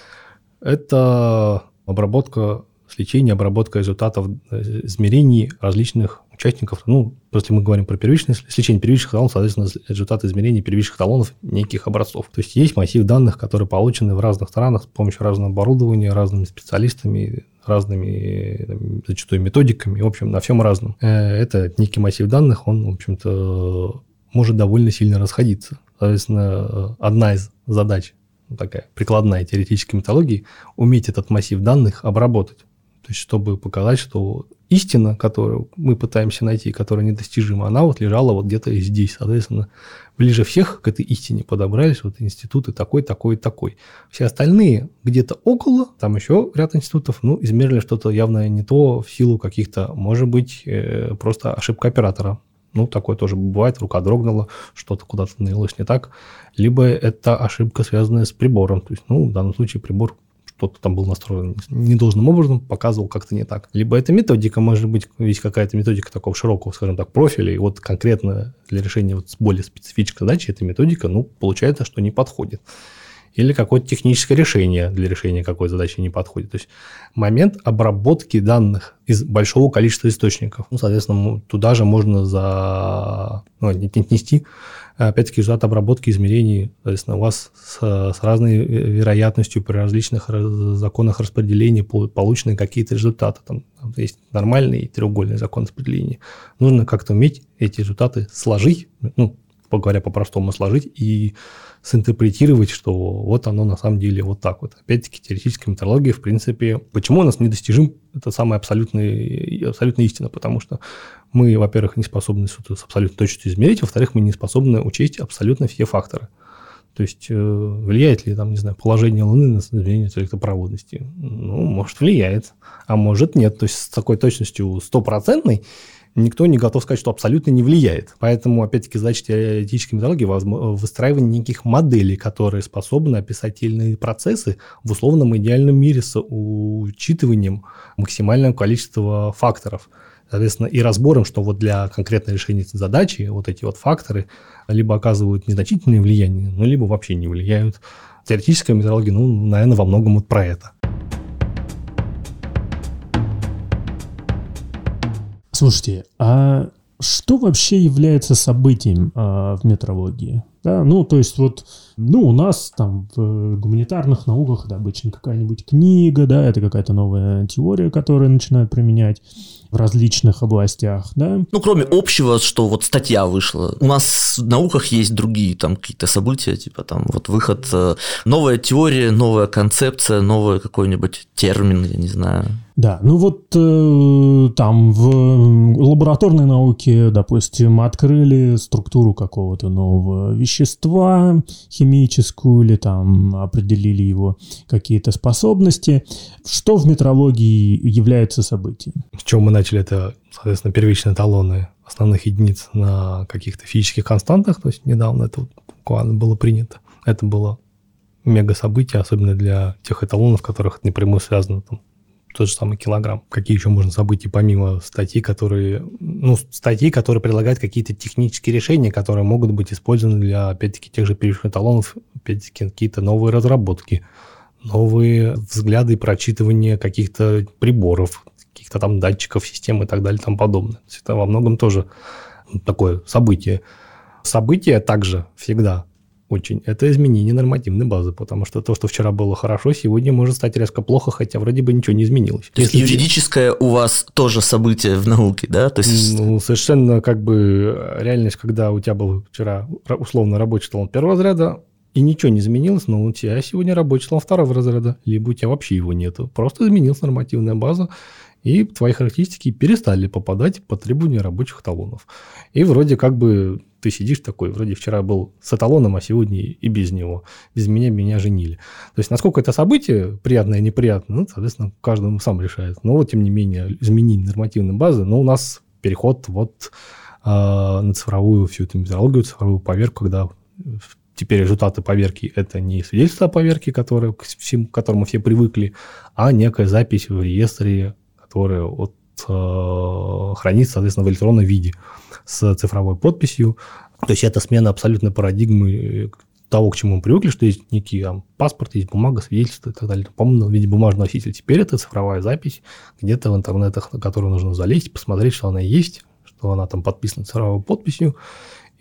это обработка сличение, обработка результатов э, измерений различных участников. Ну, если мы говорим про первичное сличение первичных талонов, соответственно, результаты измерений первичных талонов неких образцов. То есть есть массив данных, которые получены в разных странах с помощью разного оборудования, разными специалистами, разными зачастую методиками, в общем, на всем разном. Э, это некий массив данных, он, в общем-то, может довольно сильно расходиться. Соответственно, одна из задач такая прикладная теоретической методологии, уметь этот массив данных обработать. То есть, чтобы показать, что истина, которую мы пытаемся найти, которая недостижима, она вот лежала вот где-то здесь. Соответственно, ближе всех к этой истине подобрались вот институты такой, такой, такой. Все остальные где-то около, там еще ряд институтов, ну, измерили что-то явно не то в силу каких-то, может быть, э, просто ошибка оператора. Ну, такое тоже бывает, рука дрогнула, что-то куда-то налилось не так. Либо это ошибка, связанная с прибором. То есть, ну, в данном случае прибор кто-то там был настроен недолжным образом, показывал как-то не так. Либо это методика, может быть, есть какая-то методика такого широкого, скажем так, профиля, и вот конкретно для решения вот более специфической задачи эта методика, ну, получается, что не подходит. Или какое-то техническое решение для решения какой задачи не подходит. То есть момент обработки данных из большого количества источников. Ну, соответственно, туда же можно за... ну, отнести опять-таки, результат обработки измерений, соответственно, у вас с, с разной вероятностью при различных законах распределения получены какие-то результаты. Там, там есть нормальный и треугольный закон распределения. Нужно как-то уметь эти результаты сложить, ну, говоря по-простому, сложить и синтерпретировать, что вот оно на самом деле вот так вот. Опять-таки, теоретическая методология, в принципе, почему у нас недостижим, это самая абсолютная, абсолютная истина, потому что мы, во-первых, не способны с абсолютной точностью измерить, во-вторых, мы не способны учесть абсолютно все факторы. То есть э, влияет ли, там, не знаю, положение Луны на изменение электропроводности? Ну, может, влияет, а может нет. То есть с такой точностью стопроцентной никто не готов сказать, что абсолютно не влияет. Поэтому, опять-таки, задача теоретической методологии – выстраивание неких моделей, которые способны описать те или иные процессы в условном идеальном мире с учитыванием максимального количества факторов. Соответственно, и разбором, что вот для конкретного решения задачи вот эти вот факторы либо оказывают незначительное влияние, ну, либо вообще не влияют. Теоретическая методология, ну, наверное, во многом вот про это. Слушайте, а что вообще является событием а, в метрологии? Да, ну, то есть вот, ну, у нас там в гуманитарных науках это обычно какая-нибудь книга, да, это какая-то новая теория, которую начинают применять в различных областях, да. Ну, кроме общего, что вот статья вышла. У нас в науках есть другие там какие-то события, типа там вот выход, э, новая теория, новая концепция, новый какой-нибудь термин, я не знаю. Да, ну вот э, там в лабораторной науке, допустим, открыли структуру какого-то нового вещества химическую или там определили его какие-то способности. Что в метрологии является событием? С чего мы начали, это, соответственно, первичные талоны основных единиц на каких-то физических константах, то есть недавно это буквально было принято. Это было мега событие, особенно для тех эталонов, которых это напрямую связано там, тот же самый килограмм. Какие еще можно события, помимо статей, которые, ну, статьи, которые предлагают какие-то технические решения, которые могут быть использованы для, опять-таки, тех же первичных эталонов, опять-таки, какие-то новые разработки, новые взгляды и прочитывание каких-то приборов, каких-то там датчиков, систем и так далее и тому подобное. То есть это во многом тоже такое событие. Событие также всегда очень, это изменение нормативной базы, потому что то, что вчера было хорошо, сегодня может стать резко плохо, хотя вроде бы ничего не изменилось. То есть Если юридическое у вас тоже событие в науке, да? То есть... Ну, совершенно как бы реальность, когда у тебя был вчера условно рабочий талон первого разряда, и ничего не изменилось, но у тебя сегодня рабочий талон второго разряда, либо у тебя вообще его нету. Просто изменилась нормативная база, и твои характеристики перестали попадать под требования рабочих талонов. И вроде как бы ты сидишь такой, вроде вчера был с эталоном, а сегодня и без него. Без меня меня женили. То есть, насколько это событие приятное и неприятное, ну, соответственно, каждый сам решает. Но вот, тем не менее, изменение нормативной базы, но у нас переход вот э, на цифровую всю эту методологию, цифровую поверку, когда теперь результаты поверки – это не свидетельство о поверке, которое, к всем, к которому все привыкли, а некая запись в реестре, которая вот, э, хранится, соответственно, в электронном виде с цифровой подписью. То есть это смена абсолютно парадигмы э, того, к чему мы привыкли, что есть некий там, паспорт, есть бумага, свидетельство и так далее. По-моему, в виде бумажного носителя. Теперь это цифровая запись где-то в интернетах, на которую нужно залезть, посмотреть, что она есть, что она там подписана цифровой подписью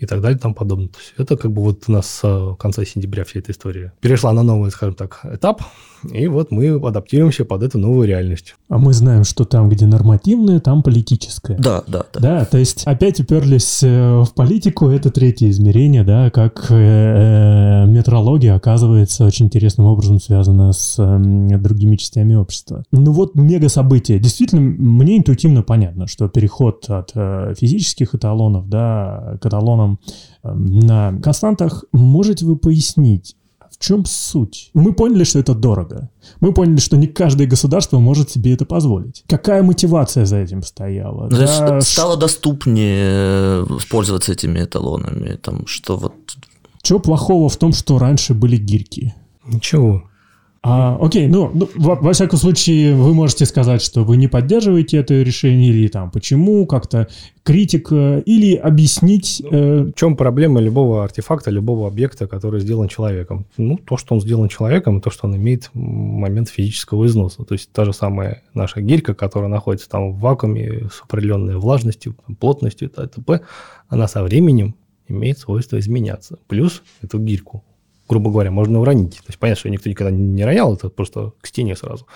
и так далее и тому подобное. То есть это как бы вот у нас в конце сентября вся эта история перешла на новый, скажем так, этап, и вот мы адаптируемся под эту новую реальность. А мы знаем, что там, где нормативное, там политическое. Да, да, да. Да, то есть опять уперлись э, в политику, это третье измерение, да, как э, э, метрология оказывается очень интересным образом связана с другими частями общества. Ну вот мега событие. Действительно, мне интуитивно понятно, что переход от физических эталонов, да, к эталонам на константах, можете вы пояснить, чем суть? Мы поняли, что это дорого. Мы поняли, что не каждое государство может себе это позволить. Какая мотивация за этим стояла? Ну, да, стало доступнее э, пользоваться этими эталонами. Там, что вот... Чего плохого в том, что раньше были гирьки? Ничего. А, окей, ну, ну во, во всяком случае, вы можете сказать, что вы не поддерживаете это решение, или там почему, как-то критика, или объяснить... Э... В чем проблема любого артефакта, любого объекта, который сделан человеком? Ну, то, что он сделан человеком, то, что он имеет момент физического износа. То есть та же самая наша гирька, которая находится там в вакууме с определенной влажностью, плотностью и т.п., она со временем имеет свойство изменяться. Плюс эту гирьку грубо говоря, можно уронить. То есть понятно, что никто никогда не ронял, это просто к стене сразу.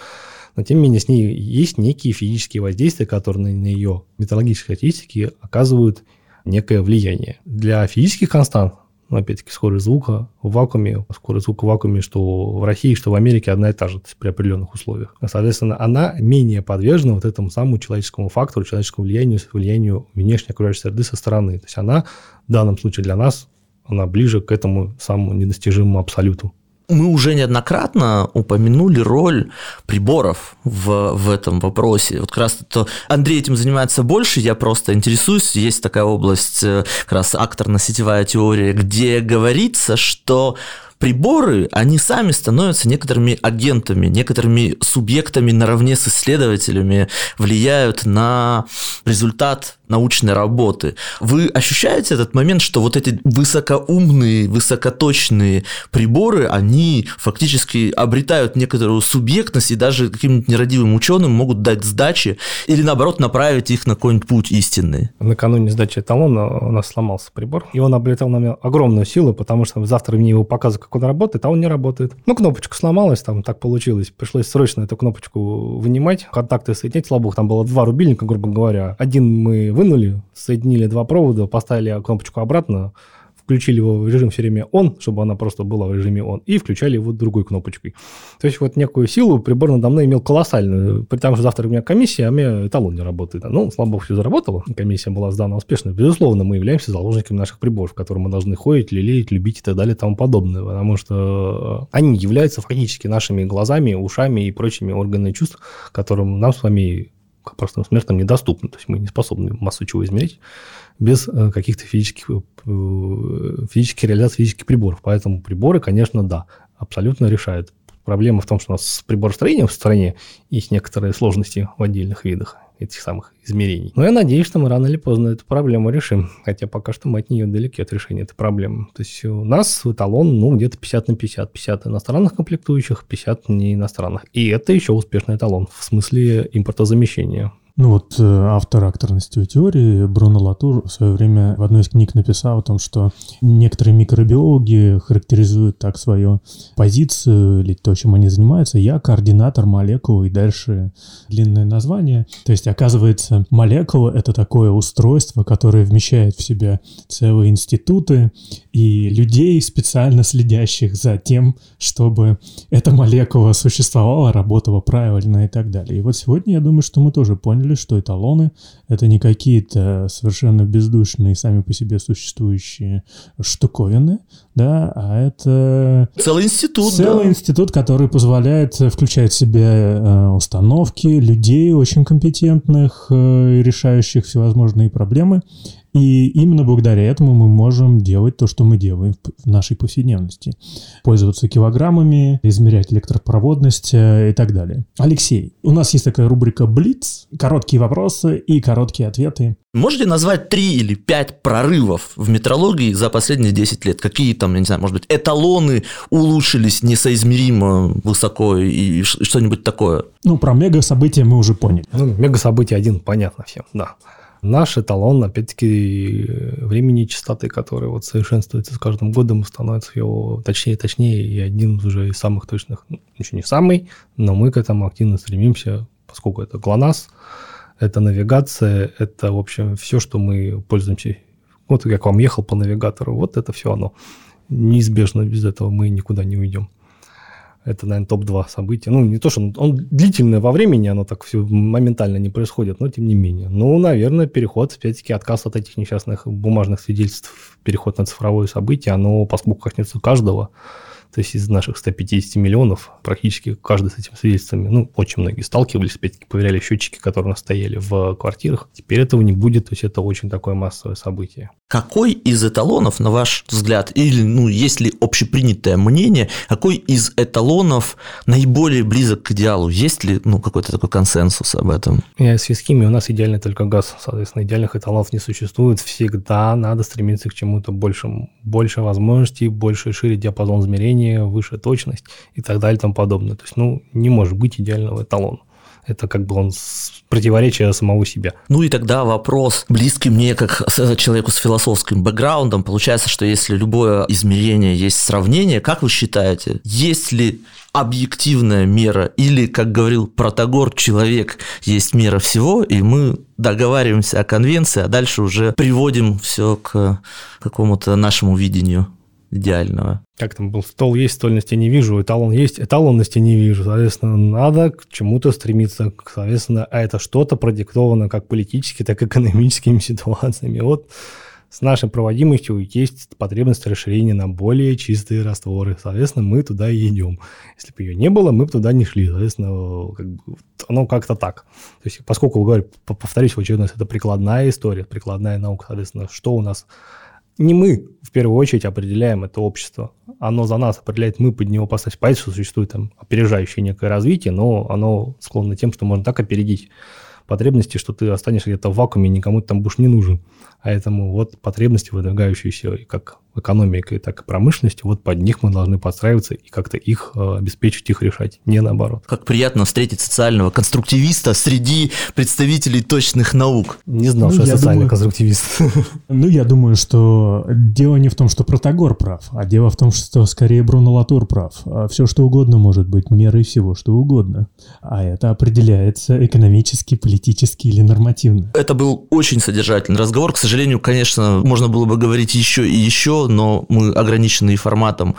Но тем не менее с ней есть некие физические воздействия, которые на ее металлогические характеристики оказывают некое влияние. Для физических констант, ну, опять-таки, скорость звука в вакууме, скорость звука в вакууме, что в России, что в Америке одна и та же, то есть при определенных условиях. Соответственно, она менее подвержена вот этому самому человеческому фактору, человеческому влиянию, влиянию внешней окружающей среды со стороны. То есть она в данном случае для нас она ближе к этому самому недостижимому абсолюту. Мы уже неоднократно упомянули роль приборов в, в этом вопросе. Вот как раз то Андрей этим занимается больше, я просто интересуюсь. Есть такая область, э, как раз акторно-сетевая теория, где говорится, что приборы, они сами становятся некоторыми агентами, некоторыми субъектами наравне с исследователями, влияют на результат научной работы. Вы ощущаете этот момент, что вот эти высокоумные, высокоточные приборы, они фактически обретают некоторую субъектность и даже каким-нибудь нерадивым ученым могут дать сдачи или наоборот направить их на какой-нибудь путь истинный? Накануне сдачи эталона у нас сломался прибор, и он обретал на меня огромную силу, потому что завтра мне его показывают, как он работает, а он не работает. Ну, кнопочка сломалась, там так получилось. Пришлось срочно эту кнопочку вынимать, контакты соединять. Слава богу, там было два рубильника, грубо говоря. Один мы вынули, соединили два провода, поставили кнопочку обратно, включили его в режим все время он, чтобы она просто была в режиме он, и включали его другой кнопочкой. То есть вот некую силу прибор надо мной имел колоссальную. При том, что завтра у меня комиссия, а у меня эталон не работает. Ну, слава богу, все заработало. Комиссия была сдана успешно. Безусловно, мы являемся заложниками наших приборов, которые мы должны ходить, лелеять, любить и так далее и тому подобное. Потому что они являются фактически нашими глазами, ушами и прочими органами чувств, которым нам с вами простым смертным недоступны. То есть мы не способны массу чего измерить без э, каких-то физических, э, физических реализаций физических приборов. Поэтому приборы, конечно, да, абсолютно решают. Проблема в том, что у нас с приборостроением в стране есть некоторые сложности в отдельных видах. Этих самых измерений. Но я надеюсь, что мы рано или поздно эту проблему решим. Хотя пока что мы от нее далеки от решения этой проблемы. То есть у нас эталон, ну, где-то 50 на 50. 50 иностранных комплектующих, 50 не иностранных. И это еще успешный эталон в смысле импортозамещения. Ну вот э, автор акторности теории Бруно Латур в свое время в одной из книг написал о том, что некоторые микробиологи характеризуют так свою позицию или то, чем они занимаются. Я координатор молекулы и дальше длинное название. То есть, оказывается, молекула — это такое устройство, которое вмещает в себя целые институты и людей, специально следящих за тем, чтобы эта молекула существовала, работала правильно и так далее. И вот сегодня я думаю, что мы тоже поняли, поняли, что эталоны — это не какие-то совершенно бездушные, сами по себе существующие штуковины, да, а это... Целый институт, Целый да. институт, который позволяет, включать в себе э, установки людей очень компетентных, э, решающих всевозможные проблемы. И именно благодаря этому мы можем делать то, что мы делаем в нашей повседневности. Пользоваться килограммами, измерять электропроводность э, и так далее. Алексей, у нас есть такая рубрика «Блиц». Короткие вопросы и короткие ответы. Можете назвать три или пять прорывов в метрологии за последние 10 лет? Какие там, я не знаю, может быть, эталоны улучшились несоизмеримо высоко и что-нибудь такое? Ну, про мега-события мы уже поняли. Ну, мега-событие один, понятно всем, да. Наш эталон, опять-таки, времени частоты, который вот совершенствуется с каждым годом, становится его точнее и точнее, и один уже из самых точных, ну, еще не самый, но мы к этому активно стремимся, поскольку это ГЛОНАСС, это навигация, это, в общем, все, что мы пользуемся. Вот я к вам ехал по навигатору, вот это все оно. Неизбежно без этого мы никуда не уйдем. Это, наверное, топ-2 события. Ну, не то, что он, он длительное во времени, оно так все моментально не происходит, но тем не менее. Ну, наверное, переход, опять-таки, отказ от этих несчастных бумажных свидетельств, переход на цифровое событие, оно, поскольку коснется каждого, то есть из наших 150 миллионов практически каждый с этим свидетельствами, ну, очень многие сталкивались, опять-таки проверяли счетчики, которые у нас стояли в квартирах. Теперь этого не будет, то есть это очень такое массовое событие. Какой из эталонов, на ваш взгляд, или, ну, есть ли общепринятое мнение, какой из эталонов наиболее близок к идеалу? Есть ли, ну, какой-то такой консенсус об этом? Я с химией у нас идеальный только газ, соответственно, идеальных эталонов не существует. Всегда надо стремиться к чему-то большему. Больше возможностей, больше шире диапазон измерений, измерение, выше точность и так далее и тому подобное. То есть, ну, не может быть идеального эталона. Это как бы он противоречие самого себя. Ну и тогда вопрос, близкий мне как человеку с философским бэкграундом, получается, что если любое измерение есть сравнение, как вы считаете, есть ли объективная мера или, как говорил Протагор, человек есть мера всего, и мы договариваемся о конвенции, а дальше уже приводим все к какому-то нашему видению идеального. Как там был, стол есть, стольности не вижу, эталон есть, эталонности не вижу. Соответственно, надо к чему-то стремиться. Соответственно, а это что-то продиктовано как политически, так и экономическими ситуациями. Вот с нашей проводимостью есть потребность расширения на более чистые растворы. Соответственно, мы туда и идем. Если бы ее не было, мы бы туда не шли. Соответственно, как бы, оно как-то так. То есть, поскольку, говорю, повторюсь в очередной раз, это прикладная история, прикладная наука, соответственно, что у нас не мы в первую очередь определяем это общество. Оно за нас определяет, мы под него поставить. Понятно, что существует там опережающее некое развитие, но оно склонно тем, что можно так опередить потребности, что ты останешься где-то в вакууме, никому ты там будешь не нужен. Поэтому вот потребности, выдвигающиеся как экономикой, так и промышленностью, вот под них мы должны подстраиваться и как-то их э, обеспечить, их решать, не наоборот. Как приятно встретить социального конструктивиста среди представителей точных наук. Не знал, ну, что я социальный думаю, конструктивист. Ну, я думаю, что дело не в том, что Протагор прав, а дело в том, что скорее Бруно Латур прав. А все, что угодно может быть мерой всего, что угодно. А это определяется экономически, политически или нормативно. Это был очень содержательный разговор. К сожалению, конечно, можно было бы говорить еще и еще, но мы ограничены и форматом,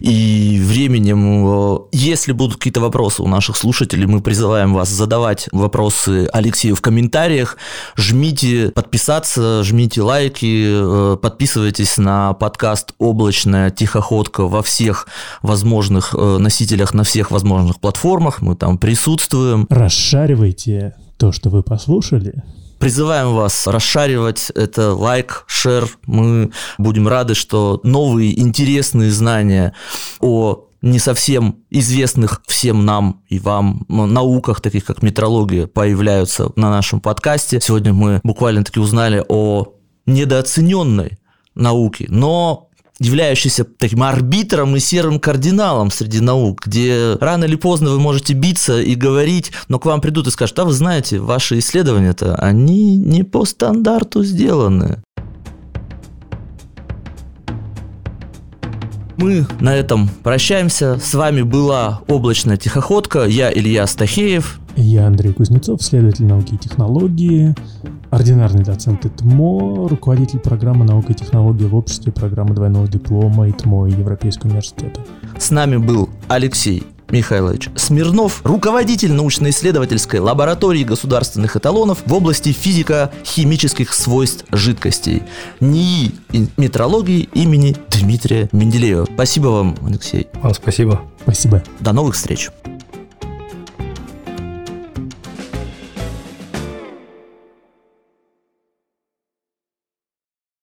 и временем. Если будут какие-то вопросы у наших слушателей, мы призываем вас задавать вопросы Алексею в комментариях. Жмите подписаться, жмите лайки, э, подписывайтесь на подкаст «Облачная тихоходка» во всех возможных э, носителях, на всех возможных платформах. Мы там присутствуем. Расшаривайте то, что вы послушали, Призываем вас расшаривать это лайк, шер. Мы будем рады, что новые интересные знания о не совсем известных всем нам и вам науках, таких как метрология, появляются на нашем подкасте. Сегодня мы буквально таки узнали о недооцененной науке, но являющейся таким арбитром и серым кардиналом среди наук, где рано или поздно вы можете биться и говорить, но к вам придут и скажут, а вы знаете, ваши исследования-то, они не по стандарту сделаны. Мы на этом прощаемся. С вами была «Облачная тихоходка». Я Илья Стахеев. Я Андрей Кузнецов, следователь науки и технологии, ординарный доцент ИТМО, руководитель программы наука и технологии в обществе программы двойного диплома ИТМО Европейского университета. С нами был Алексей Михайлович Смирнов, руководитель научно-исследовательской лаборатории государственных эталонов в области физико-химических свойств жидкостей НИИ метрологии имени Дмитрия Менделеева. Спасибо вам, Алексей. Вам спасибо. Спасибо. До новых встреч.